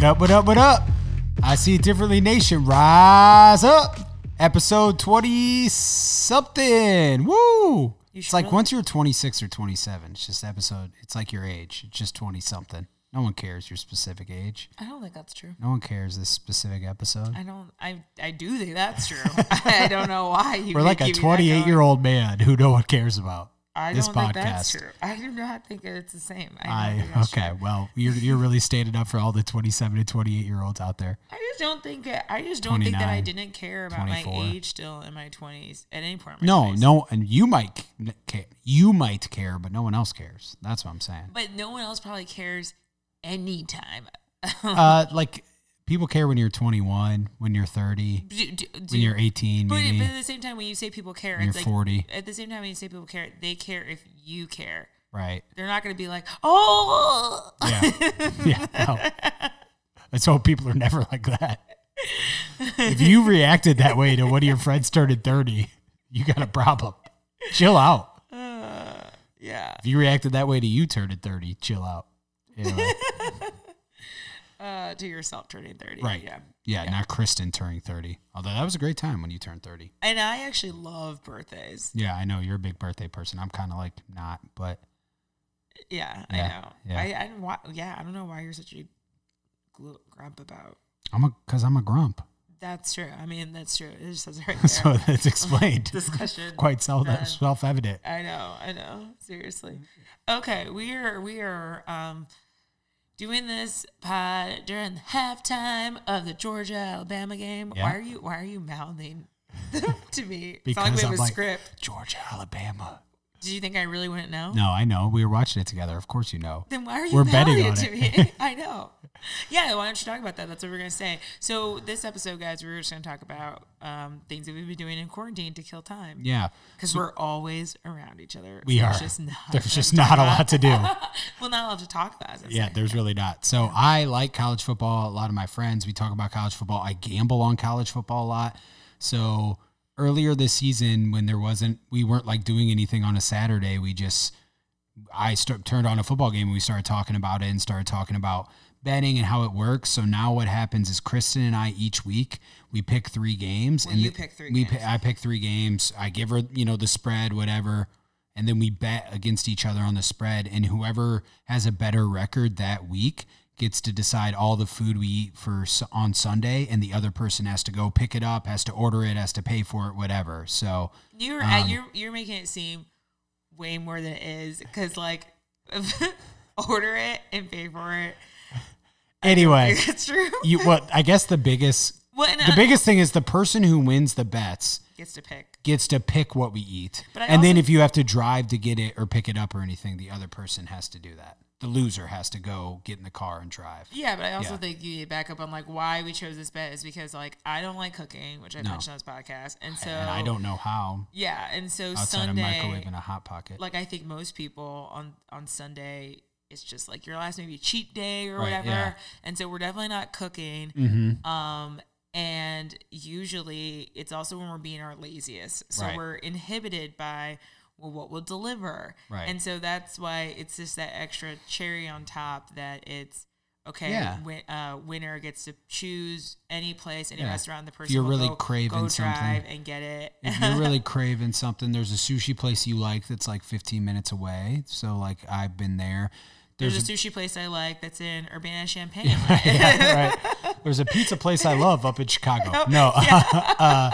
What up, what up, what up? I see it differently, nation. Rise up. Episode 20 something. Woo. It's like once you're 26 or 27, it's just episode, it's like your age. It's just 20 something. No one cares your specific age. I don't think that's true. No one cares this specific episode. I don't. I I do think that's true. I don't know why you. We're like a 28 year old man who no one cares about. I this don't think that's podcast. true. I do not think it's the same. I, I okay. true. Well, you're you're really standing up for all the 27 and 28 year olds out there. I just don't think. I just don't think that I didn't care about my age still in my twenties at any point. No, 20s. no, and you might care. You might care, but no one else cares. That's what I'm saying. But no one else probably cares anytime. Uh, like people care when you're 21, when you're 30, do, do, when you're 18, but, maybe but at the same time, when you say people care, when you're like 40, at the same time when you say people care, they care if you care. right? They're not going to be like, oh, Yeah, yeah. No. Let's hope people are never like that. If you reacted that way to one of your friends turning 30, you got a problem. Chill out. Uh, yeah. If you reacted that way to you turning 30, chill out. Anyway, Uh, to yourself turning 30. right. Yeah. Yeah, not Kristen turning 30. Although that was a great time when you turned 30. And I actually love birthdays. Yeah, I know you're a big birthday person. I'm kind of like not, but Yeah, Yeah, I know. yeah. I, I don't why, yeah, I don't know why you're such a grump about. I'm a because I'm a grump. That's true. I mean, that's true. It just says it right there. so that's explained. Discussion. Quite self done. self evident. I know, I know. Seriously. Okay, we are we are um doing this pod during the halftime of the Georgia Alabama game. Yeah. Why are you why are you mouthing to me? It's Because not like we have I'm a like script. Georgia, Alabama. Did you think I really wouldn't know? No, I know. We were watching it together. Of course, you know. Then why are you We're betting it on to it. me? I know. Yeah, why don't you talk about that? That's what we're gonna say. So this episode, guys, we're just gonna talk about um, things that we've been doing in quarantine to kill time. Yeah, Because we're always around each other. we So are. There's just not, There's just not a lot to do. well, not a lot to talk about. Yeah, say. there's really not. So I like college football. A lot of my friends, we talk about college football. I gamble on college football a lot. So earlier this season, when there wasn't, we weren't like doing anything on a Saturday. We just, I start, turned on a football game and we started talking about it and started talking about betting and how it works. So now what happens is Kristen and I each week we pick three games Well, and you th- pick three we games. I pick three games. I give her you know the spread whatever, and then we bet against each other on the spread. And whoever has a better record that week gets to decide all the food we eat for on Sunday, and the other person has to go pick it up, has to order it, has to pay for it, whatever. So You're Um, you're you're making it seem way more than it is because like order it and pay for it. Anyway, It's true. you what I guess the biggest Well, and the uh, biggest thing is the person who wins the bets gets to pick. gets to pick what we eat. But I and then if you have to drive to get it or pick it up or anything, the other person has to do that. The loser has to go get in the car and drive. Yeah, but I also Yeah. think you need to back up on like why we chose this bet is because like I don't like cooking, which I No. mentioned on this podcast, and so and I don't know how Yeah, and so outside Sunday, microwave microwaving a hot pocket. like I think most people on on Sunday, it's just like your last maybe cheat day or Right, whatever, yeah. and so we're definitely not cooking. mm-hmm. Um, and usually it's also when we're being our laziest. So Right. we're inhibited by well, what will deliver. Right. And so that's why it's just that extra cherry on top that it's okay. Yeah. Win, uh, winner gets to choose any place, any Yeah. restaurant. The person you're really go, craving go something. and get it. if you're really craving something, there's a sushi place you like that's like 15 minutes away. So like I've been there. There's, There's, a sushi place I like that's in Urbana Champaign. yeah, right. There's a pizza place I love up in Chicago. No, uh,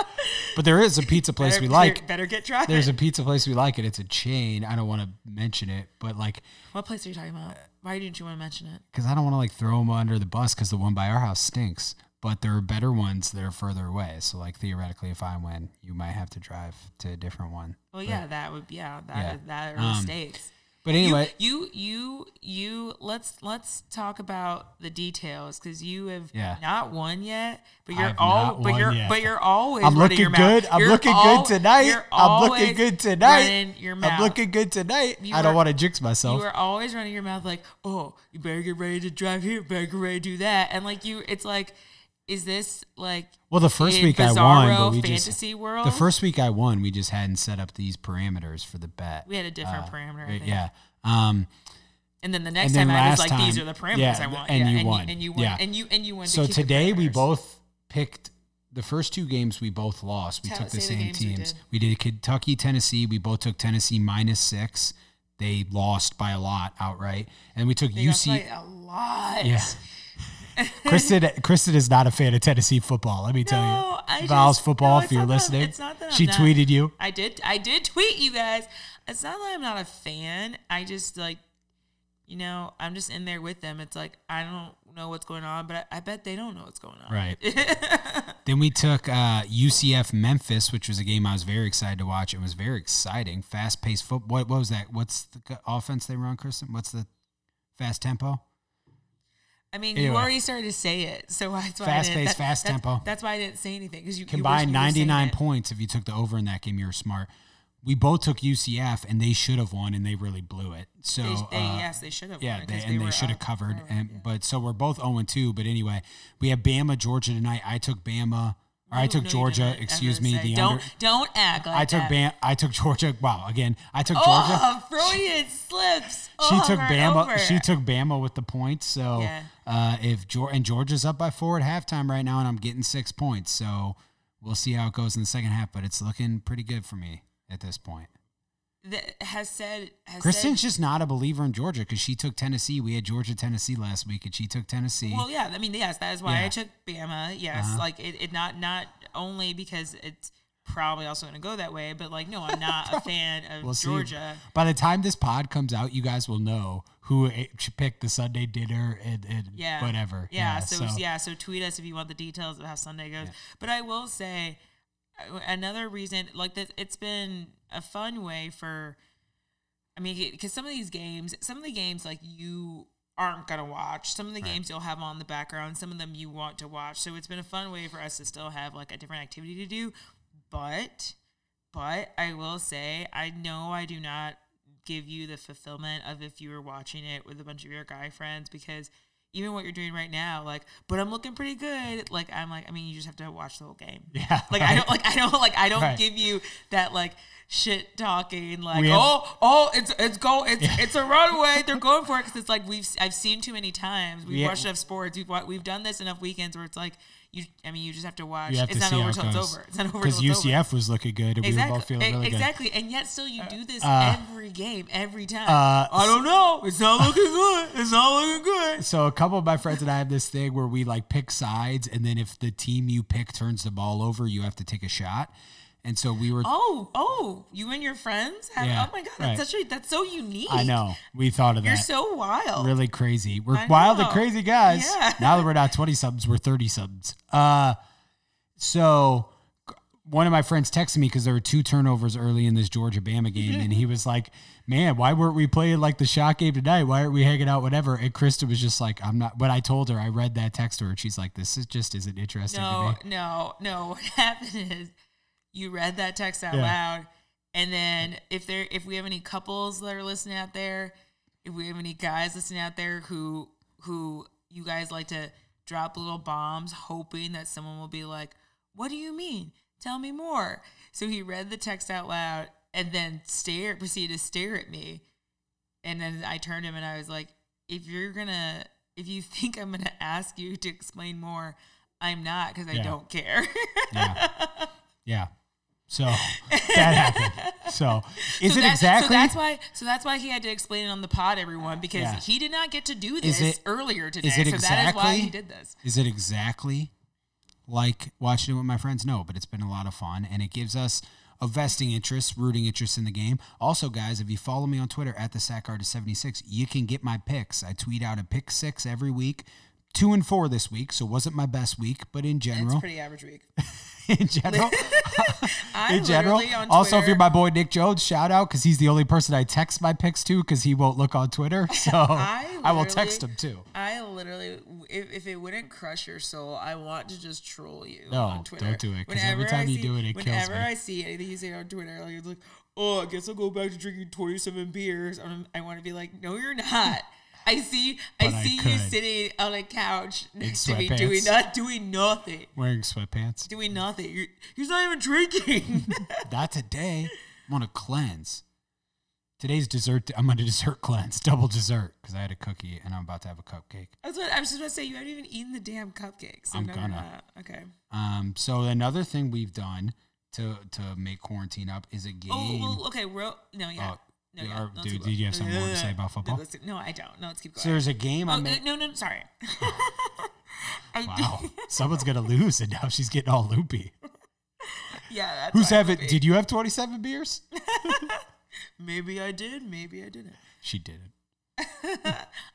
but there is a pizza place Better- we like. Better get driving. There's a pizza place we like, and it's a chain. I don't want to mention it, but like, what place are you talking about? Why didn't you want to mention it? because I don't want to like throw them under the bus because the one by our house stinks. But there are better ones that are further away. So like theoretically, if I win, you might have to drive to a different one. Well, yeah, that would yeah, that Yeah. that are Um, mistakes. But anyway, you, you, you, you. Let's let's talk about the details because you have Yeah. not won yet, but you're all, but you're, yet. but you're always. I'm looking your mouth. good. I'm looking al- good tonight. I'm looking good tonight. running Your mouth. I'm looking good tonight. You I don't want to jinx myself. You are always running your mouth like, oh, you better get ready to drive here, better get ready to do that, and like you, it's like, is this like Well, the first week I won, but we fantasy just world? the first week I won, we just hadn't set up these parameters for the bet. we had a different Uh, parameter. Yeah. Um, And then the next then time I was like, these are the parameters yeah, I want. and yeah, you and won. You, and you won. Yeah. And you and you won. So today we both picked the first two games we both lost. We Tell- took the say the same we teams. did. We did Kentucky, Tennessee. We both took Tennessee minus six. They lost by a lot outright. And we took They UC. by a lot. Yeah. Kristen, Kristen is not a fan of Tennessee football. Let me tell No, I you, Vols just- football. no, if you're listening, it's not that I'm she not- tweeted you. I did. I did tweet you guys. It's not that I'm not a fan. I just like, you know, I'm just in there with them. It's like I don't know what's going on, but I, I bet they don't know what's going on. Right. then we took uh, UCF Memphis, which was a game I was very excited to watch. It was very exciting, fast paced football. What, what was that? What's the offense they run, Kristen? What's the fast tempo? I mean, Anyway. you already started to say it, so that's why Fast pace, fast that- tempo. That's why I didn't say anything because you Combined were- you were saying 99 points. If you took the over in that game, you were smart. We both took UCF, and they should have won, and they really blew it. So They, they, uh, yes, they should have. Yeah, won they, and they should have covered. Oh, And yeah. but so we're both 0 and 2. But anyway, we have Bama, Georgia tonight. I took Bama. Or I took no, Georgia. didn't. I was Excuse me. say, The don't under. don't act like I took that. Bam. I took Georgia. Wow. Again, I took Georgia. Oh, Freudian slips. She over took Bama. over. She took Bama with the points. So Yeah. Uh, if Georgia and Georgia's up by four at halftime right now, and I'm getting six points. So we'll see how it goes in the second half. But it's looking pretty good for me at this point. that has said has Kristen's said, just not a believer in Georgia because she took Tennessee. We had Georgia Tennessee last week, and she took Tennessee. Well, yeah, I mean, yes, that is why Yeah. I took Bama. Yes, Uh-huh. like it, it not not only because it's probably also going to go that way, but like no, I'm not a fan of We'll see. Georgia. By the time this pod comes out, you guys will know who picked the Sunday dinner and, and Yeah, whatever. Yeah, so, yeah, so tweet us if you want the details of how Sunday goes. But I will say uh, another reason, like that, it's been a fun way for. I mean, because some of these games, some of the games like you aren't gonna watch. Some of the games you'll have on the background. Some of them you want to watch. So it's been a fun way for us to still have like a different activity to do. But, but I will say, I know I do not give you the fulfillment of if you were watching it with a bunch of your guy friends because even what you're doing right now, like, but I'm looking pretty good. Like, I'm like, I mean, you just have to watch the whole game. Yeah, Like, I don't, like, I don't, like, I don't Right. give you that, like, shit talking, like, have- oh, oh, it's, it's go, it's, it's a runaway. They're going for it because it's like we've, I've seen too many times. We've We ha- watched enough sports. We've, we've done this enough weekends where it's like, you, I mean, you just have to watch. Have it's to not over till it it's over. It's not over Because till it's over. UCF was looking good, and we were both feeling really E- good. exactly. And yet still you do this Uh, every game, every time. uh, I don't know. It's not looking good. It's not looking good. So a couple of my friends and I have this thing where we like pick sides, and then if the team you pick turns the ball over, you have to take a shot. And so we were. Oh, oh, you and your friends have Yeah, oh my god, right. that's such a that's so unique. I know we thought of that. You're so wild. really crazy. We're I wild and crazy guys. Yeah. Now that we're not 20 somethings, we're 30 somethings. Uh, so one of my friends texted me because there were two turnovers early in this Georgia Bama game, and he was like, "Man, why weren't we playing like the shot game tonight? Why aren't we hanging out? Whatever." And Kristen was just like, "I'm not." But I told her I read that text to her, and she's like, "This is just isn't interesting to No, me." no, no. What happened is you read that text out Yeah. loud, and then if there, if we have any couples that are listening out there, if we have any guys listening out there who who you guys like to drop little bombs, hoping that someone will be like, "What do you mean? Tell me more." So he read the text out loud and then stare, proceeded to stare at me, and then I turned to him and I was like, "If you're gonna, if you think I'm gonna ask you to explain more." I'm not because I Yeah. don't care. Yeah. Yeah. So that happened. So is so it exactly? So that's why. So that's why he had to explain it on the pod, everyone, because Yeah. he did not get to do this it- earlier today. is it so that is why he exactly- did this. Is it exactly like watching it with my friends? No, but it's been a lot of fun and it gives us a vesting interest, rooting interest in the game. Also, guys, if you follow me on Twitter at the Sack Artist 76, you can get my picks. I tweet out a pick six every week. Two and four this week, so wasn't my best week, but in general, a pretty average week. in general, in general. Also, if you're my boy Nick Jones, shout out because he's the only person I text my picks to because he won't look on Twitter. So I I, will text him too. I literally, if, if it wouldn't crush your soul, I want to just troll you No, on Twitter. don't do it, 'cause every time I you see- do it, it kills Whenever. I see anything you say on Twitter, like, it's like, oh, I guess I'll go back to drinking 27 beers. I'm, I want to be like, no, you're not. I see, I But I see you sitting on a couch next to me doing not doing nothing, Wearing sweatpants. doing nothing. You're, you're not even drinking. Not today. I'm on a cleanse. Today's dessert. I'm on a dessert cleanse, double dessert, because I had a cookie and I'm about to have a cupcake. I was, I was just about to say you haven't even eaten the damn cupcakes. So I'm gonna. Okay. Um, so another thing we've done to to make quarantine up is a game. Oh, well, okay. Real, no, yeah. Oh, no, yeah. are- dude, did you have something more to say about football? No, I don't. No, let's keep going. so there's a game oh, I made. no, no, sorry. Wow, someone's gonna lose, and now she's getting all loopy. yeah. That's Who's having? Did you have 27 beers? Maybe I did. Maybe I didn't. She didn't.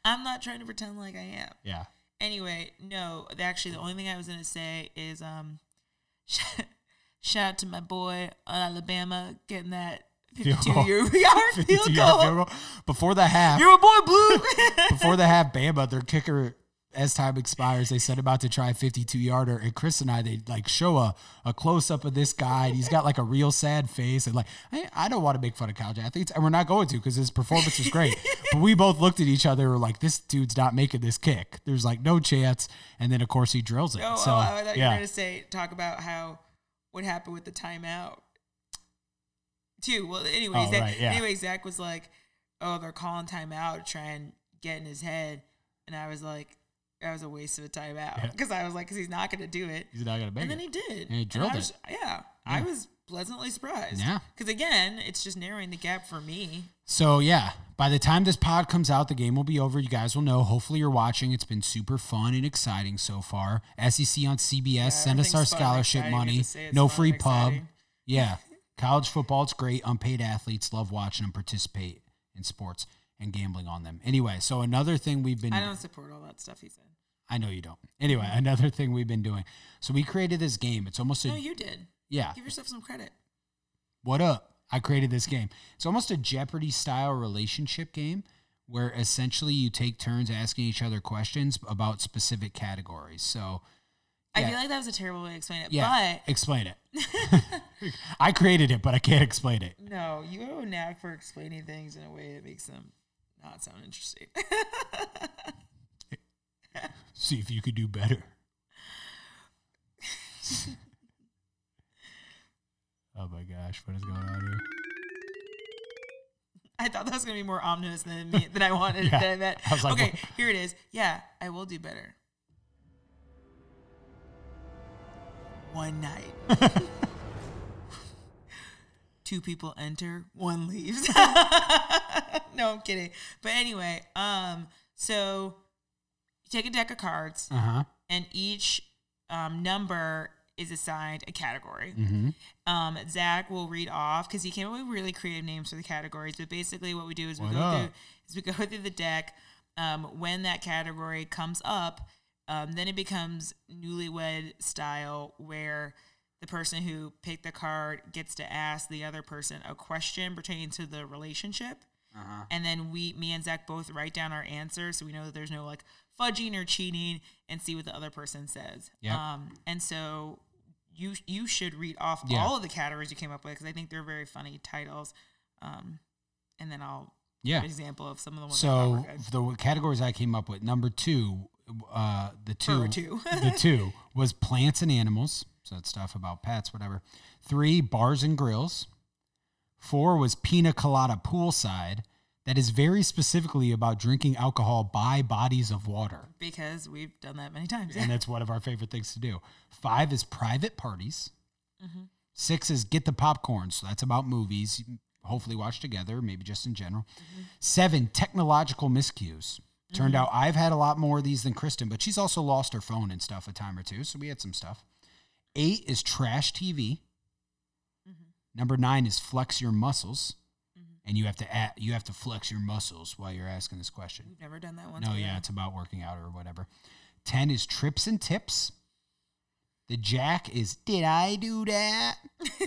I'm not trying to pretend like I am. Yeah. Anyway, no. Actually, the only thing I was gonna say is um, shout out to my boy on Alabama getting that 52 goal. year yard 52 field goal. field goal. Before the half, You're a boy, Blue. before the half, Bama, their kicker, as time expires, they said about to try a 52 yarder. And Chris and I, they like show a, a close up of this guy. And he's got like a real sad face. And like, I, I don't want to make fun of college athletes. And we're not going to because his performance was great. but we both looked at each other and were like, this dude's not making this kick. There's like no chance. And then, of course, he drills it. Oh, so, oh, I thought you were gonna say talk about how what happened with the timeout. Too well. Anyways, Oh, Zach, right, yeah. anyway, Zach was like, "Oh, they're calling timeout to try and get in his head," and I was like, "That was a waste of a timeout," Yeah. because I was like, "Because he's not gonna do it." He's not going to make And then he did. And he drilled I was, Yeah, I was pleasantly surprised. Yeah. Because again, it's just narrowing the gap for me. So yeah, by the time this pod comes out, the game will be over. You guys will know. Hopefully, you're watching. It's been super fun and exciting so far. SEC on CBS. Send us our and scholarship exciting. You have money. to say it's No free pub. Yeah, college football. It's great. Unpaid athletes love watching them participate in sports and gambling on them. Anyway, so another thing we've been. I don't support all that stuff he said. I know you don't. Anyway, mm-hmm. another thing we've been doing. So we created this game. It's almost a No, you did. yeah. Give yourself some credit. What up? I created this game. It's almost a Jeopardy style relationship game where essentially you take turns asking each other questions about specific categories. So, I Yeah. feel like that was a terrible way to explain it. yeah, But explain it. I created it, but I can't explain it. No, you have a knack for explaining things in a way that makes them not sound interesting. See if you could do better. oh my gosh, what is going on here? I thought that was gonna be more ominous than me, than I wanted. Yeah. than I meant. I was like, okay, what? here it is. Yeah, I will do better. One night. Two people enter, one leaves. no, I'm kidding. But anyway, um, so you take a deck of cards. Uh huh. and each um, number is assigned a category. Mm-hmm. Um, Zach will read off because he came up with really creative names for the categories. But basically, what we do is we go through is we go through the deck. Um, when that category comes up, um, then it becomes newlywed style, where the person who picked the card gets to ask the other person a question pertaining to the relationship Uh-huh. and then we me and Zach both write down our answers so we know that there's no like fudging or cheating and see what the other person says. Yep. Um and so you you should read off Yeah. all of the categories you came up with because I think they're very funny titles. Um and then I'll Yeah. give an example of some of the ones So the categories I came up with, number two, uh, the two, two. the two was plants and animals. So that's stuff about pets, whatever. Three, bars and grills. Four was pina colada poolside. That is very specifically about drinking alcohol by bodies of water. because we've done that many times. And that's one of our favorite things to do. Five is private parties. Mm-hmm. Six is get the popcorn. So that's about movies. Hopefully, watch together, maybe just in general. Mm-hmm. Seven, technological miscues. Turned out I've had a lot more of these than Kristen, but she's also lost her phone and stuff a time or two. So we had some stuff. Eight is trash TV. Mm-hmm. Number nine is flex your muscles. And you have to add, you have to flex your muscles while you're asking this question. We've never done that one. No, yeah, it's about working out or whatever. 10 is trips and tips. The jack is did I do that?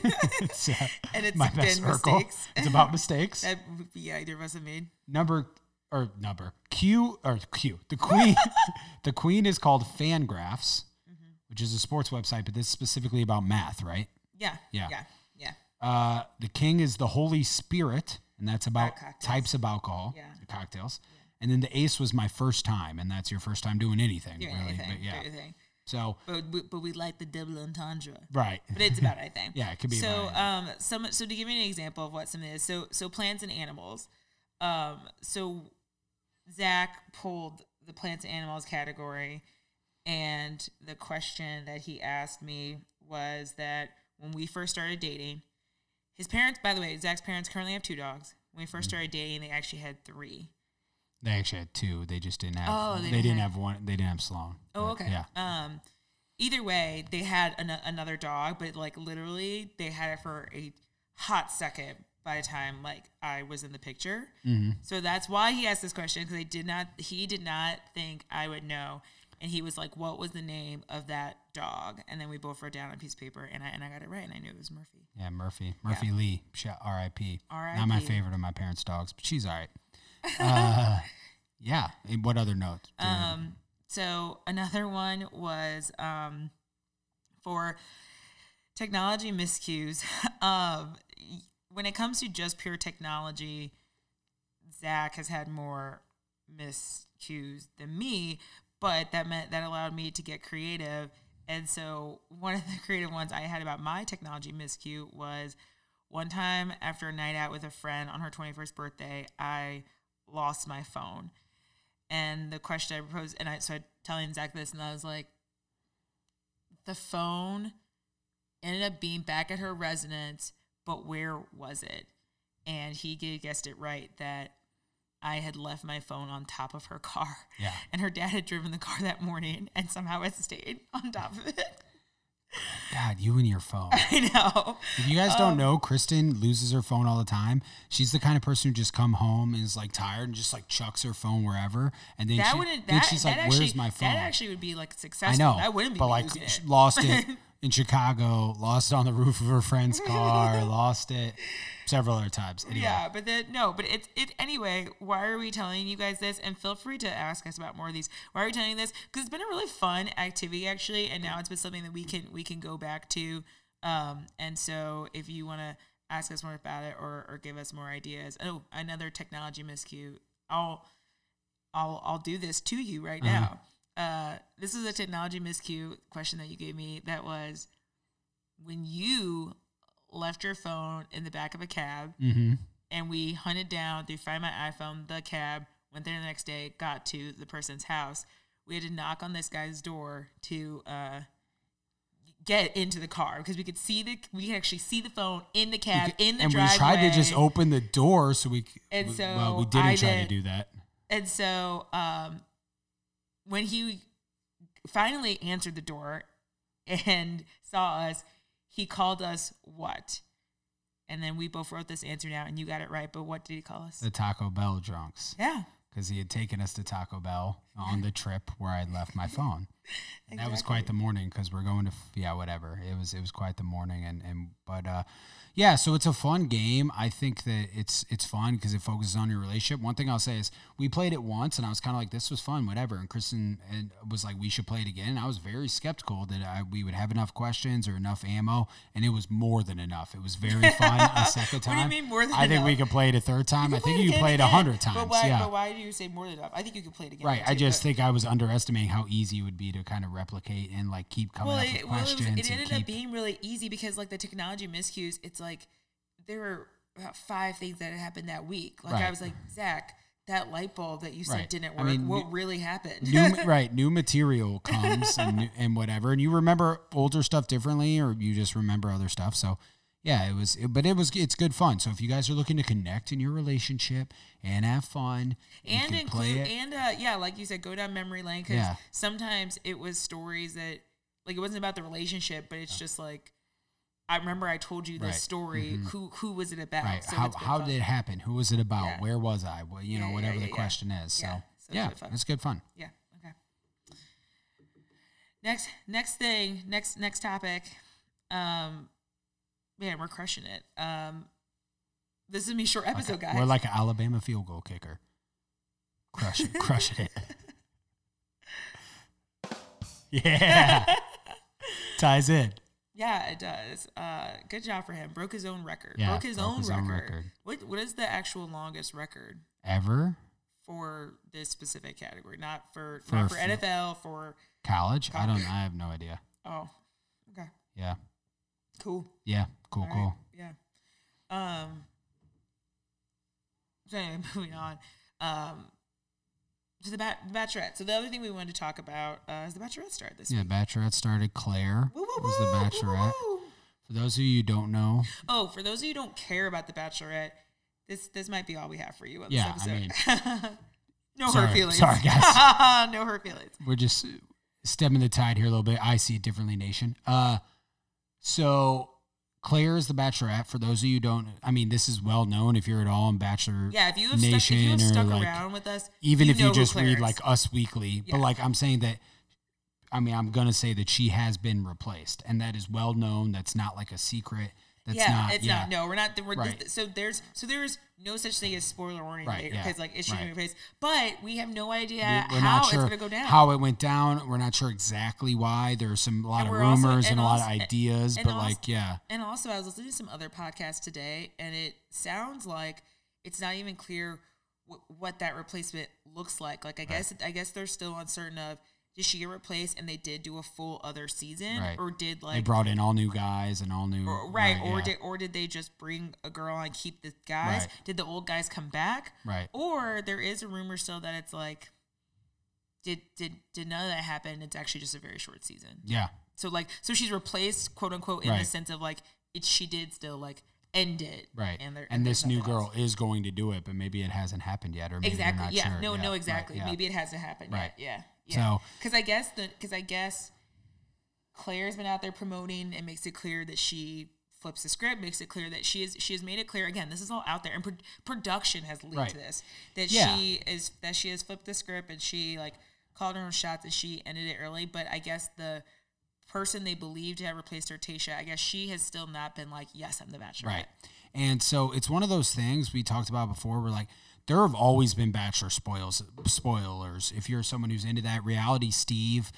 it's, uh, And it's my been best mistakes. It's about mistakes. that yeah, either of us have made. number or number Q or Q. The queen the queen is called Fangraphs, Mm-hmm. which is a sports website, but this is specifically about math, right? Yeah. Yeah. Yeah. Yeah. Uh, the king is the Holy Spirit, and that's about types of alcohol, Yeah. the cocktails. And then the ace was my first time, and that's your first time doing anything, Do really. anything. But yeah. Anything. So But we, but we like the double entendre. right. But it's about anything. Yeah, it could be So um some so to give you an example of what something is, so so plants and animals. Um so Zach pulled the plants and animals category and the question that he asked me was that when we first started dating, his parents, by the way, Zach's parents currently have two dogs. When we Mm-hmm. first started dating, they actually had three. They actually had two. They just didn't have. Oh, they, they didn't had- have one. They didn't have Sloan. Oh, okay. Yeah. Um, either way, they had an- another dog, but like literally, they had it for a hot second by the time like I was in the picture. Mm-hmm. So that's why he asked this question because they did not. He did not think I would know, and he was like, "What was the name of that dog?" And then we both wrote down on a piece of paper, and I and I got it right, and I knew it was Murphy. Yeah, Murphy. Murphy Lee. Shout- R.I.P. Not my favorite of my parents' dogs, but she's all right. Uh, yeah. And what other notes? do we have? Um, so another one was um, for technology miscues. Um, when it comes to just pure technology, Zach has had more miscues than me, but that meant that allowed me to get creative. And so one of the creative ones I had about my technology miscue was one time after a night out with a friend on her 21st birthday, I lost my phone. And the question I proposed, and I started telling Zach this, and I was like, the phone ended up being back at her residence, but where was it? And he guessed it right that I had left my phone on top of her car. Yeah. And her dad had driven the car that morning and somehow it stayed on top of it. God, you and your phone. I know. If you guys Um, don't know, Kristen loses her phone all the time. She's the kind of person who just come home and is like tired and just like chucks her phone wherever, and then That she, wouldn't. then she's that like, actually, "Where's my phone?" That actually would be like I successful. know, I wouldn't be but like it. lost it in Chicago, lost it on the roof of her friend's car, lost it several other times. Anyway, Yeah, but then no, but it's it anyway. Why are we telling you guys this? And feel free to ask us about more of these. Why are we telling you this? Because it's been a really fun activity actually, and now it's been something that we can we can go back to. Um, and so if you want to ask us more about it or or give us more ideas, oh, another technology miscue. I'll I'll I'll do this to you right now. Uh, this is a technology miscue question that you gave me. That was when you left your phone in the back of a cab mm-hmm. and we hunted down through Find My iPhone, the cab, went there the next day, got to the person's house. We had to knock on this guy's door to uh, get into the car because we could see the we could actually see the phone in the cab in the and driveway. we tried to just open the door so we. And so well, we didn't I try to do that. And so um, when he finally answered the door and saw us, he called us what? And then we both wrote this answer down, and you got it right. But what did he call us? The Taco Bell drunks, yeah, because he had taken us to Taco Bell on the trip where I left my phone. And That was quite the morning because we're going to yeah whatever it was it was quite the morning and and but uh yeah so it's a fun game I think that it's it's fun because it focuses on your relationship one thing I'll say is we played it once and I was kind of like this was fun whatever and Kristen and was like we should play it again and I was very skeptical that I, we would have enough questions or enough ammo and it was more than enough it was very fun a second time. What do you mean more than I think we enough? could play it a third time I think you could play it a hundred times But why? yeah But why do you say more than enough? I think you could play it again. Right. I just think I was underestimating how easy it would be to kind of replicate and like keep coming well, up with it, well, it, was, it ended keep, up being really easy because like the technology miscues, it's like there were about five things that had happened that week. Like I was like, Zach, that light bulb that you said Right. didn't I work. mean, what new- really happened? new right new material comes and, and whatever and you remember older stuff differently or you just remember other stuff so yeah it was but it was it's good fun so if you guys are looking to connect in your relationship and have fun and include and uh, yeah, like you said, go down memory lane because Yeah. sometimes it was stories that like it wasn't about the relationship, but it's just like I remember I told you this Right. story. Who who was it about? right So how, how fun. did it happen who was it about Yeah. where was i well, you know Yeah, yeah, whatever the question is so Yeah. So it's yeah really fun. it's good fun Yeah. Okay. Next next thing, next next topic. Um man, we're crushing it. Um this is a short episode, guys. we're like an alabama field goal kicker crush it crushing it yeah ties in yeah, it does. Uh good job for him. Broke his own record. Yeah, broke his, broke own, his own record. record. What what is the actual longest record? ever for this specific category, not for, For- not for NFL. For College? I don't. I have no idea. oh, okay, Yeah. Cool. Yeah. Cool. All right, Cool. Yeah. Um. So anyway, moving on. Um. To the, bat- Bachelorette. So the other thing we wanted to talk about uh, is the Bachelorette start this Yeah. week. Bachelorette started. Clare Woo, woo, was the Bachelorette. woo. For those of you who don't know, Oh, for those of you who don't care about the Bachelorette, this this might be all we have for you on Yeah, this I episode. no Sorry- hurt feelings. sorry, guys. no hurt feelings. we're just stemming the tide here a little bit. I see it differently, nation. Uh, so Clare is the Bachelorette. For those of you who don't, I mean, this is well known if you're at all in Bachelor Yeah, if you have stuck, if you Nation have or stuck like around with us, even if know you just read is. like Us Weekly. Yeah. But like I'm saying that, I mean, I'm gonna say that she has been replaced, and that is well known. That's not like a secret. That's yeah, not. it's yeah. not. No, we're not. We're, Right. this, so there's so there's no such thing as spoiler warning Right, later yeah, because like it shouldn't right. be replaced. But we have no idea We- how sure it's gonna go down. how it went down. We're not sure exactly why. There's some a lot And of we're also- rumors and, and a lot also- of ideas, but also- like yeah, And also, I was listening to some other podcasts today, and it sounds like it's not even clear wh- what that replacement looks like. Like, I guess, I guess they're still uncertain of did she get replaced, and they did do a full other season, Right. or did like they brought in all new guys and all new or, right, or yeah. did or did they just bring a girl and keep the guys? Right. Did the old guys come back? right. Or there is a rumor still that it's like, did did did none of that happen? It's actually just a very short season. Yeah, So like, so she's replaced, quote unquote, in the sense of like, it, she did still like end it, right. And, there, And there's this new girl else. is going to do it, but maybe it hasn't happened yet, or maybe exactly, yeah, sure. no, no, right, exactly. yeah. Maybe it hasn't happened Right. yet. Yeah, yeah. So- because I guess the because I guess Clare's been out there promoting and makes it clear that she flips the script, makes it clear that she is she has made it clear again. This is all out there, and pro- production has leaked Right. this that Yeah. she is that she has flipped the script and she like called her own shots and she ended it early. But I guess the person they believed had replaced her, Tayshia, I guess she has still not been like, yes, I'm the Bachelor. Right. And so it's one of those things we talked about before. We're like, there have always been Bachelor spoils spoilers. If you're someone who's into that, reality Steve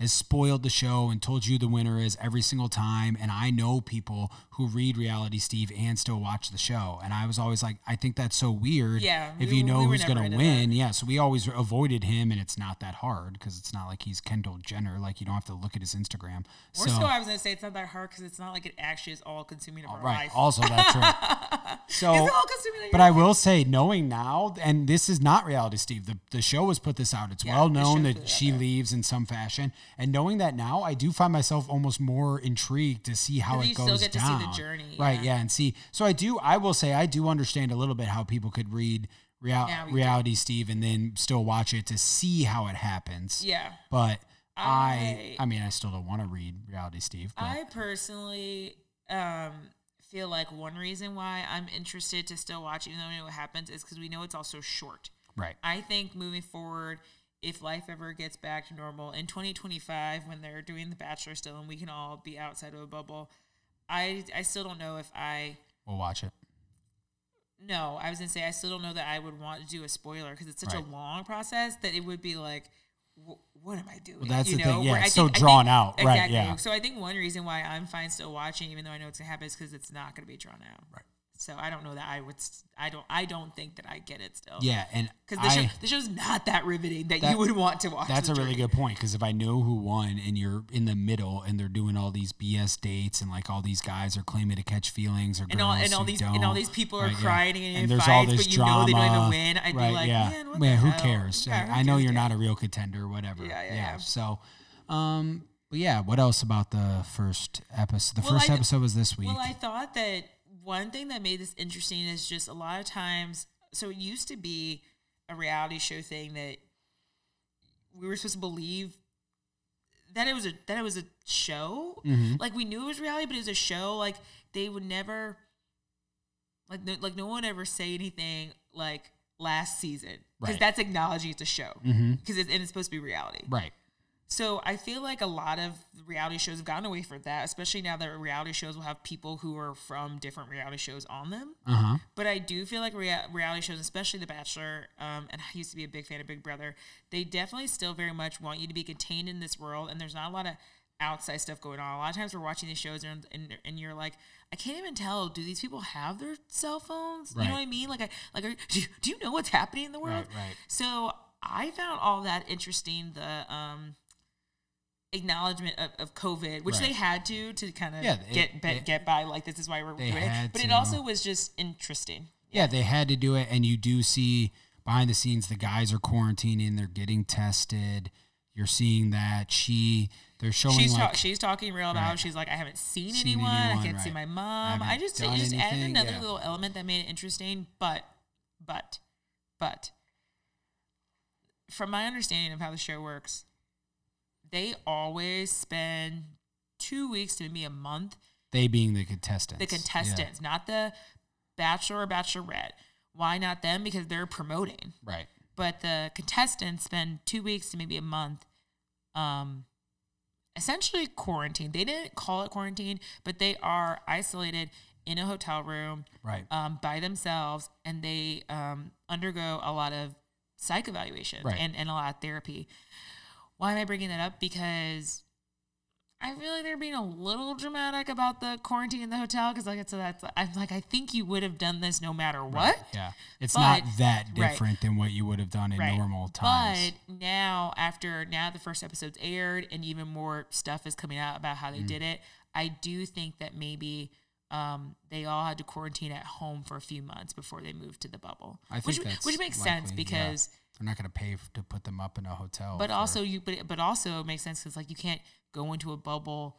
has spoiled the show and told you the winner is every single time. And I know people who read reality Steve and still watch the show. And I was always like, I think that's so weird. Yeah, If we- you know we who's going to win. Yeah. So we always avoided him. And it's not that hard because it's not like he's Kendall Jenner. Like you don't have to look at his Instagram. Or so, I was gonna say it's not that hard because it's not like it actually is all consuming of our Right. life. Also, that's true. So, It's all consuming but I life. will say, knowing now, and this is not reality, Steve. The the show has put this out. It's Yeah, well known that put it out she leaves in some fashion, and knowing that now, I do find myself almost more intrigued to see how it goes still get to see the down. journey, right? yeah. And see. So I do. I will say, I do understand a little bit how people could read real, we do. reality, Steve, and then still watch it to see how it happens. Yeah. But I, I- I mean, I still don't want to read reality, Steve. But I personally um, feel like one reason why I'm interested to still watch, even though I know what happens, is because we know it's also short. right. I think moving forward, if life ever gets back to normal in 2025, when they're doing The Bachelor still, and we can all be outside of a bubble, I I still don't know if I. We'll watch it. No, I was gonna say I still don't know that I would want to do a spoiler because it's such Right. a long process that it would be like, what am I doing? Well, that's you the know, thing, yeah, where it's so think- I drawn think- out, right, yeah. So I think one reason why I'm fine still watching, even though I know it's gonna happen, is because it's not gonna be drawn out. Right. So I don't know that I would. I don't. I don't think that I get it still. Yeah, and Because the, show, the show's not that riveting that, That- you would want to watch. That's a really good point because if I know who won and you're in the middle and they're doing all these BS dates and like all these guys are claiming to catch feelings or And all, and all these and all these people are right, yeah. crying and, there's fights, all this but you know they don't even drama, win. I'd right, be like, yeah. man, what Man, the who cares? Yeah, who I know cares? you're Yeah. not a real contender, whatever. Yeah, yeah, yeah. So, um, but yeah, what else about the first episode? The Well, first I- episode was this week. Well, I thought that one thing that made this interesting is just a lot of times. So it used to be a reality show thing that we were supposed to believe that it was a that it was a show. Mhm. Like we knew it was reality, but it was a show. Like they would never, like no, like no one ever say anything like last season because Right. that's acknowledging it's a show because it, and it's supposed to be reality. right. So I feel like a lot of reality shows have gotten away from that, especially now that reality shows will have people who are from different reality shows on them. Uh huh. But I do feel like rea- reality shows, especially The Bachelor, um, and I used to be a big fan of Big Brother, they definitely still very much want you to be contained in this world, and there's not a lot of outside stuff going on. A lot of times we're watching these shows and and, and you're like, I can't even tell. Do these people have their cell phones? You know what I mean? Like, I like, are, do, you, do you know what's happening in the world? Right, right. So I found all that interesting. The um acknowledgement of, of COVID, which Right. they had to to kind of Yeah, it- get be- it- get by. Like this is why we're doing it. But it also was just interesting. Yeah, they had to do it, and you do see behind the scenes the guys are quarantining, they're getting tested. You're seeing that she they're showing She's like ta- she's talking real about. Right. she's like, I haven't seen, Seen anyone. I can't see my mom. I, haven't just it just added another yeah. little element that made it interesting. But but but from my understanding of how the show works, they always spend two weeks to maybe a month they being the contestants. the Yeah. contestants, not the bachelor or bachelorette. Why not them? Because they're promoting. Right. But the contestants spend two weeks to maybe a month, um, essentially quarantined. They didn't call it quarantine, but they are isolated in a hotel room Right. um, by themselves, and they um, undergo a lot of psych evaluation Right. and, and a lot of therapy. Why am I bringing that up? Because I feel like they're being a little dramatic about the quarantine in the hotel. Because like it's that's I'm like I think you would have done this no matter what. Yeah. It's But- not that right. different than what you would have done in Right. normal times. But now, after now the first episode's aired and even more stuff is coming out about how they Mm. did it, I do think that maybe um, they all had to quarantine at home for a few months before they moved to the bubble. I think which, which makes sense because. yeah. They're not going to pay f- to put them up in a hotel. but for- also you, but but also it makes sense because like you can't go into a bubble.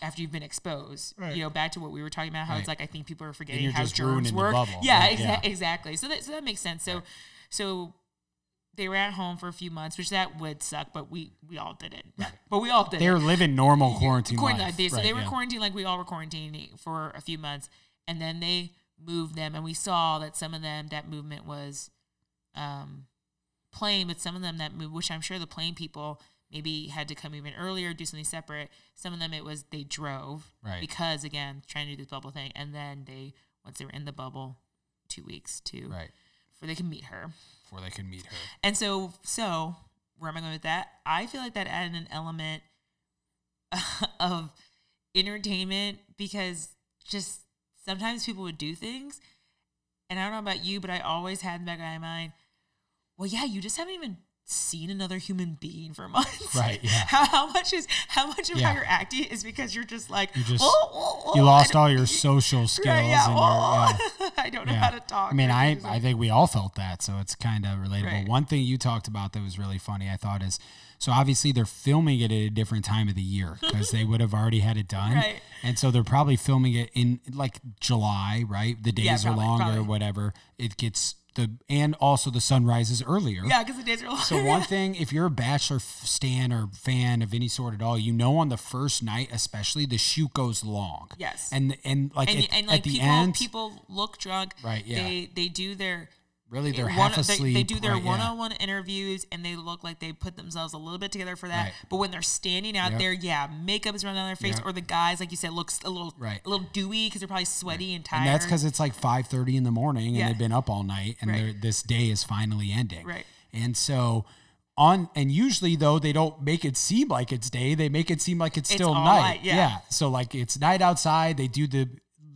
After you've been exposed, Right. you know, back to what we were talking about, how it's like I think people are forgetting how germs work. bubble. Yeah, Right, exa- yeah. exactly. So that so that makes sense. So so they were at home for a few months, which that would suck, but we we all did it. But we all did they it. were living normal quarantine Quarantine life. like this. So Right, they were yeah. quarantined like we all were quarantining for a few months, and then they moved them, and we saw that some of them that movement was um, plane, but some of them that moved, which I'm sure the plane people maybe had to come even earlier, do something separate. Some of them it was they drove Right. because again trying to do this bubble thing, and then they once they were in the bubble, two weeks to Right. before they can meet her. Before they can meet her. And so, so where am I going with that? I feel like that added an element of entertainment because just sometimes people would do things, and I don't know about you, but I always had in the back of my mind, well, yeah, you just haven't even seen another human being for months, Right, yeah. How, how much is how much of Yeah. how you're acting is because you're just like You just- "Oh, oh, oh," You lost all your social skills right, yeah, and your yeah. oh, I don't know how to talk. I mean, I I think we all felt that, so it's kind of relatable. Right. One thing you talked about that was really funny, I thought, is so obviously they're filming it at a different time of the year because they would have already had it done, Right. and so they're probably filming it in like July, right? The days Yeah, are longer, probably. or whatever. It gets the and also the sun rises earlier. yeah, because the days are long. So one thing, if you're a Bachelor stan or fan of any sort at all, you know on the first night, especially, the shoot goes long. Yes. and and like and, at, and like at the people, end, people look drunk. Right, yeah. They they do their really they're one- half they, asleep. they do their right, one-on-one interviews and they look like they put themselves a little bit together for that. Right. But when they're standing out Yep. there, yeah, makeup is running down their face, Yep. or the guys, like you said, looks a little Right. a little dewy because they're probably sweaty and tired. And that's because it's like five thirty in the morning, and Yeah. they've been up all night, and this day is finally ending. Right. And so on, and usually though they don't make it seem like it's day; they make it seem like it's, It's still night. night, yeah. So like it's night outside. They do the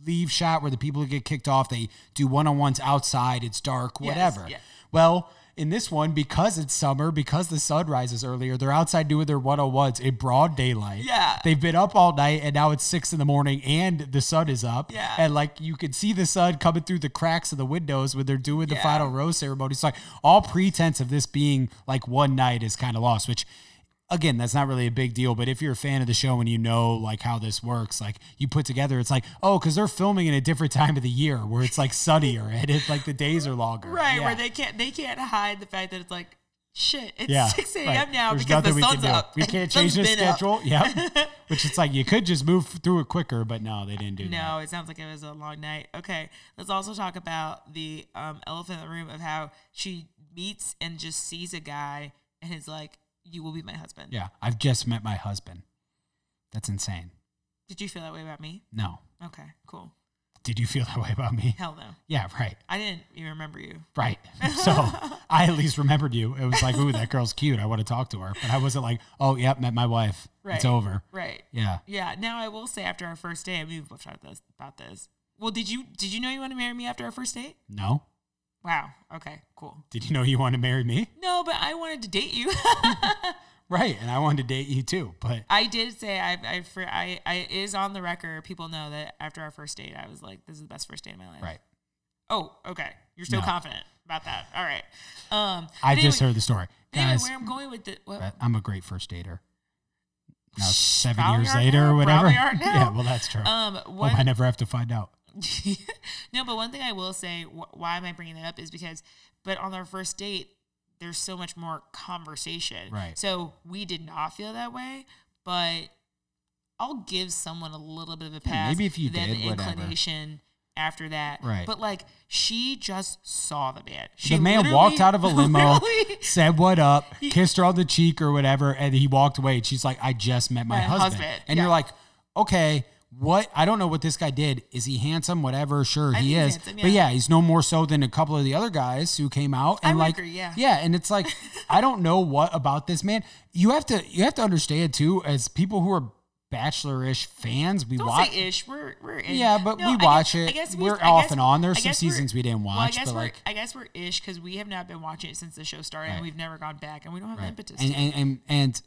leave shot where the people get kicked off. They do one on ones outside. It's dark. Yes, Whatever. yeah. Well. In this one, because it's summer, because the sun rises earlier, they're outside doing their 101s in broad daylight. Yeah. They've been up all night and now it's six in the morning and the sun is up. Yeah. And like you can see the sun coming through the cracks of the windows when they're doing the Yeah. final rose ceremony. So like all pretense of this being like one night is kind of lost, which again, that's not really a big deal. But if you're a fan of the show and you know like how this works, like you put together, it's like, oh, because they're filming in a different time of the year where it's like sunnier and it's like the days are longer. right Yeah. where they can't they can't hide the fact that it's like shit. It's yeah, six a.m. right. now There's because the sun's up. We can't change the schedule. Yep. Which it's like you could just move through it quicker, but no, they didn't do that. No, it sounds like it was a long night. Okay, let's also talk about the um, elephant in the room of how she meets and just sees a guy and is like, "You will be my husband." Yeah, I've just met my husband. That's insane. Did you feel that way about me? No. Okay, cool. Did you feel that way about me? Hell no, Yeah, right. I didn't even remember you. Right. So I at least remembered you. It was like, ooh, that girl's cute. I want to talk to her. But I wasn't like, oh, yep, met my wife. Right. It's over. Right. Yeah. Yeah. Now I will say after our first date, I mean, we've talked this, about this. Well, did you did you know you want to marry me after our first date? No. Wow. Okay. Cool. Did you know you want to marry me? No, but I wanted to date you. Right. And I wanted to date you too. But I did say I I for I I it is on the record. People know that after our first date, I was like, "This is the best first date of my life." right. Oh, okay. You're still No. confident about that. All right. Um, I just anyway- heard the story. Anyway, Guys, where I'm going with the what, I'm a great first dater. Now, seven Probably years later now, or whatever. probably aren't now. Yeah, well, that's true. um Hope I never have to find out. no, but one thing I will say, wh- why am I bringing that up is because, but on our first date, there's so much more conversation. Right. So we did not feel that way, but I'll give someone a little bit of a pass. maybe if you then did, whatever. inclination after that. Right. But like she just saw the man. She the man walked out of a limo, said what up, kissed her on the cheek or whatever, and he walked away. And she's like, I just met my, My husband. husband, And yeah. you're like, okay, what? I don't know what this guy did. Is he handsome? Whatever. Sure, I he is. handsome, But yeah. yeah, he's no more so than a couple of the other guys who came out. I And would like, agree, yeah. yeah. And it's like, I don't know what about this man. You have to, you have to understand too, as people who are bachelor-ish fans, we Don't watch. ish. We're we're in. Yeah, but No, we I watch guess- it. I guess We're I off guess- and on. There's I some seasons we didn't Well, I watch, guess but we're like- I guess we're ish because we have not been watching it since the show started, and we've never gone back, and we don't have the Right. impetus. And, to. and and and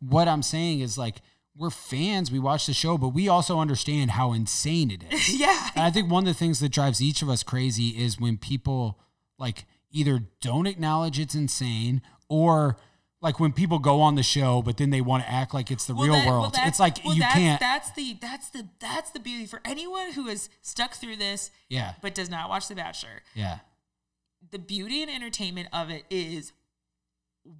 what I'm saying is like we're fans. We watch the show, but we also understand how insane it is. yeah, and I think one of the things that drives each of us crazy is when people like either don't acknowledge it's insane or like when people go on the show, but then they want to act like it's the Well, real that- world. that's- it's like well, you that's, can't. That's the that's the that's the beauty for anyone who is stuck through this yeah, but does not watch The Bachelor. yeah, The beauty and entertainment of it is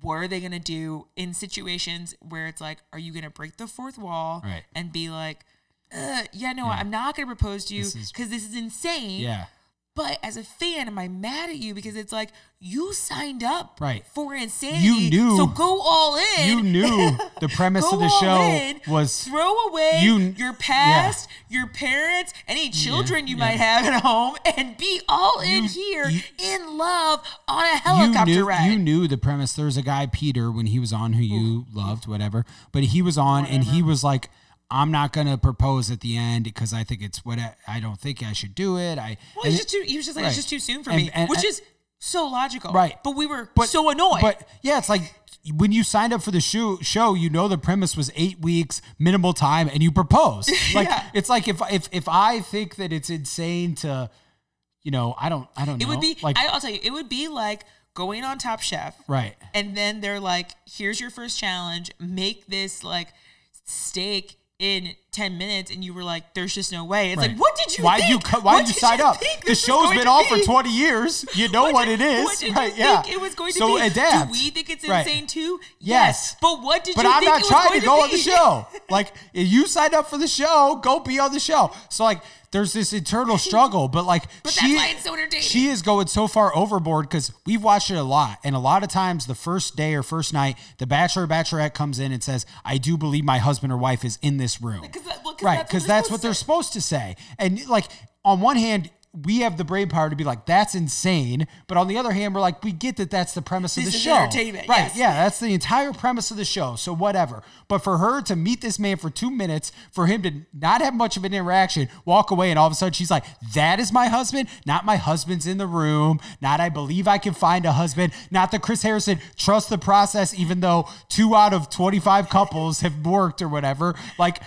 what are they going to do in situations where it's like, are you going to break the fourth wall Right. and be like, uh, yeah, no, Yeah. I'm not going to propose to you This because this is insane. yeah. But as a fan, am I mad at you because it's like you signed up Right. for insanity? You knew- so go all in. You knew the premise of the show in, was throw away you- your past, your parents, any children you yeah. might have at home, and be all in You- here you- in love on a helicopter knew, ride. You knew the premise. There's a guy, Peter, when he was on who you loved, whatever. But he was on and he was like, I'm not gonna propose at the end because I think it's what I, I don't think I should do it. I well, he's just too. He was just like, right. it's just too soon for And- me, and- which and- is so logical, Right. But we were but so annoyed. But yeah, it's like when you signed up for the show, show you know the premise was eight weeks, minimal time, and you propose. Like Yeah. it's like if if if I think that it's insane to, you know, I don't I don't know. it know. would be. like I, I'll tell you, it would be like going on Top Chef, right. and then they're like, "Here's your first challenge. Make this like steak in ten minutes," and you were like, "There's just no way." It's Right. like, what did you? Why'd think? you cut? Why'd What you did sign up? The show's been to on for 20 years. You know what, What it did- is, What did right? you yeah. think it was going to so be? adapt. Do we think it's Right. insane too? Yes. But what did But you I'm think not it was trying to go on the show. Like if you signed up for the show, go be on the show. So like there's this internal struggle, but like But she, that's why it's so entertaining. she is going so far overboard because we've watched it a lot, and a lot of times the first day or first night, the bachelor or bachelorette comes in and says, "I do believe my husband or wife is in this room." Because that- well, right, that's what because they're that's what they're supposed to say. And like on one hand. We have the brain power to be like, that's insane. But on the other hand, we're like, we get that that's the premise of the is show. entertainment, Right. yes. Yeah. That's the entire premise of the show. So whatever. But for her to meet this man for two minutes, for him to not have much of an interaction, walk away, and all of a sudden she's like, "That is my husband. Not my husband's in the room. Not I believe I can find a husband. Not that Chris Harrison trust the process, even though two out of twenty five couples have worked or whatever. Like."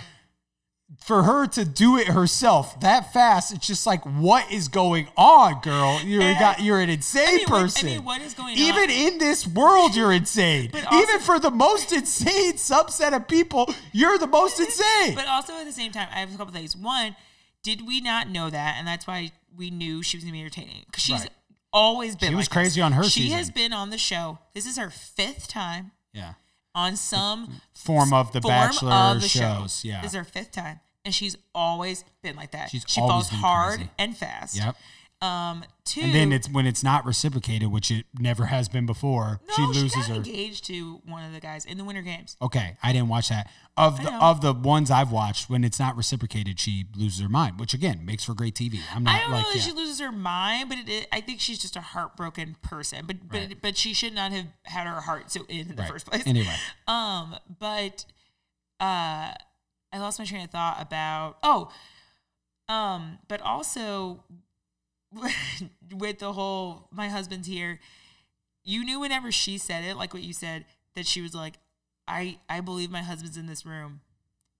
For her to do it herself that fast, it's just like, what is going on, girl? You're got, you're an insane mean, what- I person. mean, what is going Even on? in this world, you're insane. But also- Even for the most insane subset of people, you're the most insane. But also at the same time, I have a couple things. One, did we not know that, and that's why we knew she was gonna be entertaining because she's Right. always been. She was like crazy this. on her show. She season. has been on the show. This is her fifth time yeah. on some Form of the form Bachelor of the shows. show. Yeah. This is her fifth time, and she's always been like that. She's she always falls hard crazy. and fast. Yep. Um. Two. And then it's when it's not reciprocated, which it never has been before. no, she loses got her. engaged to one of the guys in the Winter Games. Okay, I didn't watch that. Of the of the ones I've watched, when it's not reciprocated, she loses her mind, which again makes for great TV. I'm not I don't like know that yeah. she loses her mind, but it, it, I think she's just a heartbroken person. But but but she should not have had her heart so in in the Right. first place. Anyway, Um, but uh, I lost my train of thought about oh, um, but also with the whole my husband's here. You knew whenever she said it, like what you said, that she was like, I I believe my husband's in this room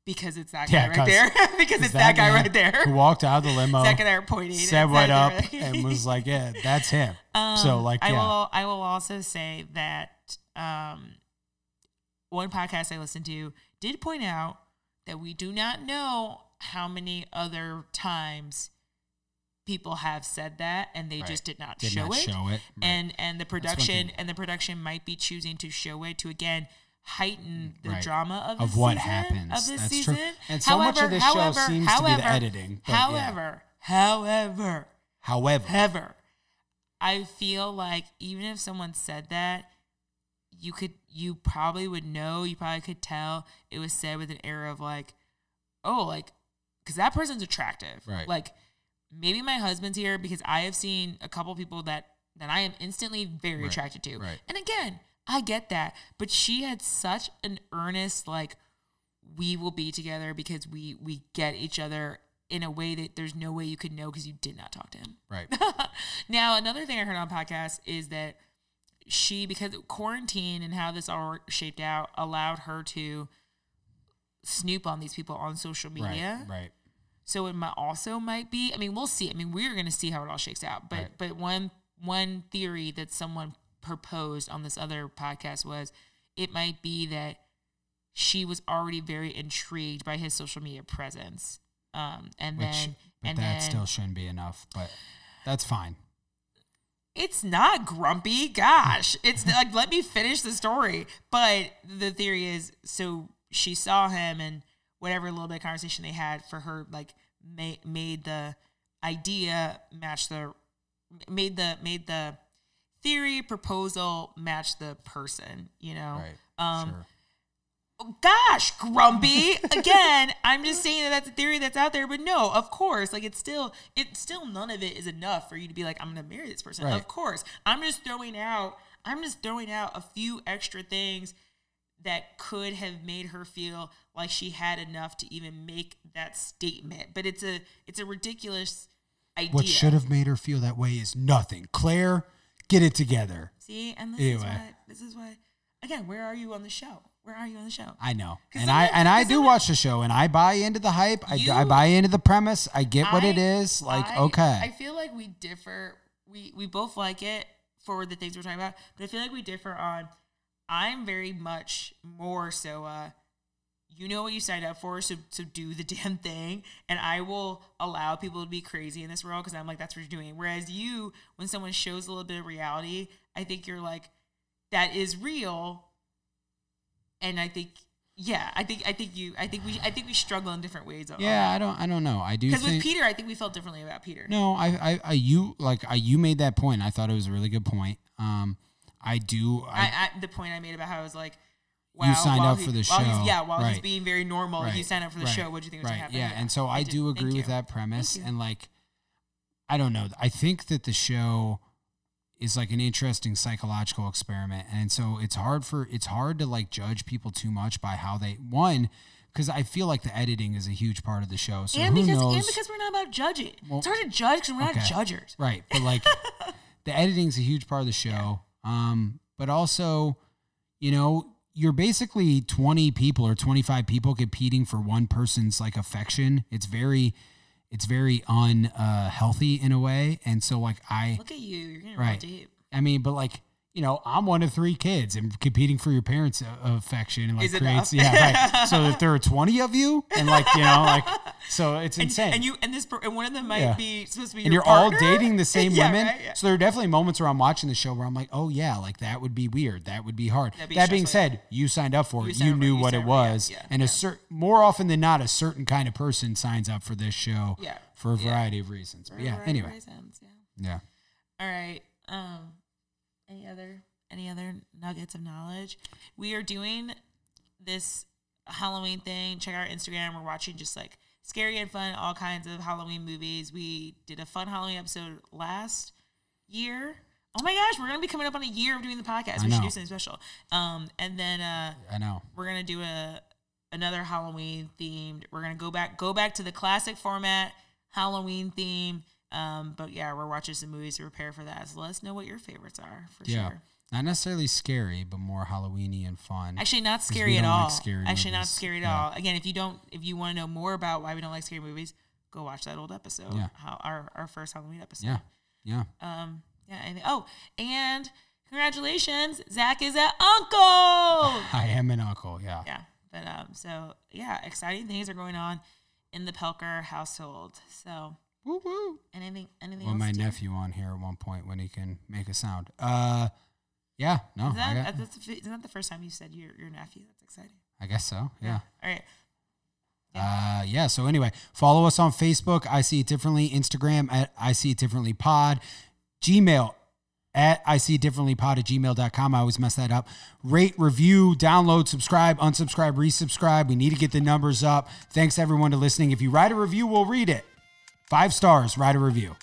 because it's that Yeah, guy right there. because it's that, guy right there. Who walked out of the limo, Zach and I are pointing. said what up, right- and was like, "Yeah, that's him." so Um, like, I yeah, will. I will also say that um, one podcast I listened to did point out that we do not know how many other times people have said that, and they Right. just did not did show not it. show it. Right. And and the production and the production might be choosing to show it to again heighten the Right. drama of, Of what season, happens. of this That's true. season. And so much of this show however, seems to be the editing, but yeah. However, however, However, However, I feel like even if someone said that, you could, you probably would know, you probably could tell it was said with an air of like, oh, like, because that person's attractive. Right. Like, maybe my husband's here because I have seen a couple people that that I am instantly very Right, attracted to. right. And again, I get that, but she had such an earnest like, we will be together because we we get each other in a way that there's no way you could know because you did not talk to him. right, now, another thing I heard on podcast is that she, because quarantine and how this all shaped out, allowed her to snoop on these people on social media. right, right. So it might also might be. I mean, we'll see. I mean, we're going to see how it all shakes out. But Right. but one one theory that someone proposed on this other podcast was it might be that she was already very intrigued by his social media presence. Um, and Which, then but and that then still shouldn't be enough. But that's fine. It's not grumpy. Gosh, it's like let me finish the story. But the theory is so she saw him and whatever little bit of conversation they had for her like ma- made the idea match the made the made the theory proposal match the person. You know, Right. Um, sure. Gosh, grumpy. Again, I'm just saying that that's a theory that's out there, but no, of course, like it's still, it's still none of it is enough for you to be like, I'm gonna marry this person. Right. Of course, I'm just throwing out, I'm just throwing out a few extra things that could have made her feel like she had enough to even make that statement. But it's a, it's a ridiculous idea. What should have made her feel that way is nothing. Clare, get it together. see, and this is Anyway. why, this is why, again, where are you on the show? Where are you on the show? I know, and I and I do watch the show, and I buy into the hype. I, You- I buy into the premise. I get what it I- is. Like, I- okay, I feel like we differ. We we both like it for the things we're talking about, but I feel like we differ on. I'm very much more so. uh You know what you signed up for, so so do the damn thing, and I will allow people to be crazy in this world because I'm like that's what you're doing. Whereas you, when someone shows a little bit of reality, I think you're like that is real, and I think. Yeah, I think I think you I think we I think we struggle in different ways. yeah, I don't I don't know. I do because with Peter, I think we felt differently about Peter. no, I, I I you like I you made that point. I thought it was a really good point. Um, I do. I, I, I, the point I made about how I was like, wow, You signed up he- for the show. yeah, while he's being very normal, he Right, signed up for the right, show. What do you think was right, going to happen? Yeah, and so I, did. do Thank agree with you. that premise, and like, I don't know. I think that the show is like an interesting psychological experiment, and so it's hard for it's hard to like judge people too much by how they one because I feel like the editing is a huge part of the show. So And who because knows? and because we're not about judging. Well, it's hard to judge because we're not okay. judgers. Right. But like the editing is a huge part of the show. Um, but also, you know, you're basically 20 people or 25 people competing for one person's like affection. It's very it's very unhealthy in a way. And so like I Look at you. You're getting Right. deep. I mean, but like you know, I'm one of three kids, and competing for your parents' affection and like Is creates, enough. yeah, right. So if there are 20 of you, and like you know, like so it's And, insane. and you and this and one of them might Yeah. be supposed to be and your you're all dating the same Yeah, women. right, yeah. So there are definitely moments where I'm watching the show where I'm like, oh yeah, like that would be weird. That would be hard. Be that being said, you signed up for it. You it, knew what it signed up for it, was, yeah, and a certain more often than not, a certain kind of person signs up for this show Yeah, for a variety of reasons. But yeah, anyway, reasons, yeah. yeah. All right. Um, any other any other nuggets of knowledge? We are doing this Halloween thing. Check our Instagram. We're watching just like scary and fun, all kinds of Halloween movies. We did a fun Halloween episode last year. Oh my gosh, we're gonna be coming up on a year of doing the podcast. I we should do something special. Um, and then uh, I know. we're gonna do a another Halloween themed. We're gonna go back go back to the classic format, Halloween theme. Um, but yeah, we're watching some movies to prepare for that. So let us know what your favorites are for Yeah. sure. Not necessarily scary, but more Halloweeny and fun. Actually, not scary at all. like scary Actually, not scary at Yeah. all. Again, if you don't, if you want to know more about why we don't like scary movies, go watch that old episode. Yeah. How our our first Halloween episode. yeah. Yeah. Um. Yeah. And, oh, and congratulations, Zach is an uncle. I am an uncle. Yeah. yeah. But um. So yeah, exciting things are going on in the Pelker household. So Woo woo. anything anything Well, else? my to- nephew on here at one point when he can make a sound. Uh, yeah. No, Is that, got, that's, isn't that the first time you said your your nephew? That's exciting. I guess so. Yeah. All right. Uh, yeah. So anyway, follow us on Facebook. I see it differently. Instagram at I see it differently pod. Gmail at I see it differently pod at gmail.com. I always mess that up. Rate, review, download, subscribe, unsubscribe, resubscribe. We need to get the numbers up. Thanks everyone to listening. If you write a review, we'll read it. Five stars, write a review.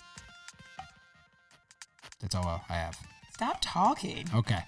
That's all I have. Stop talking. Okay.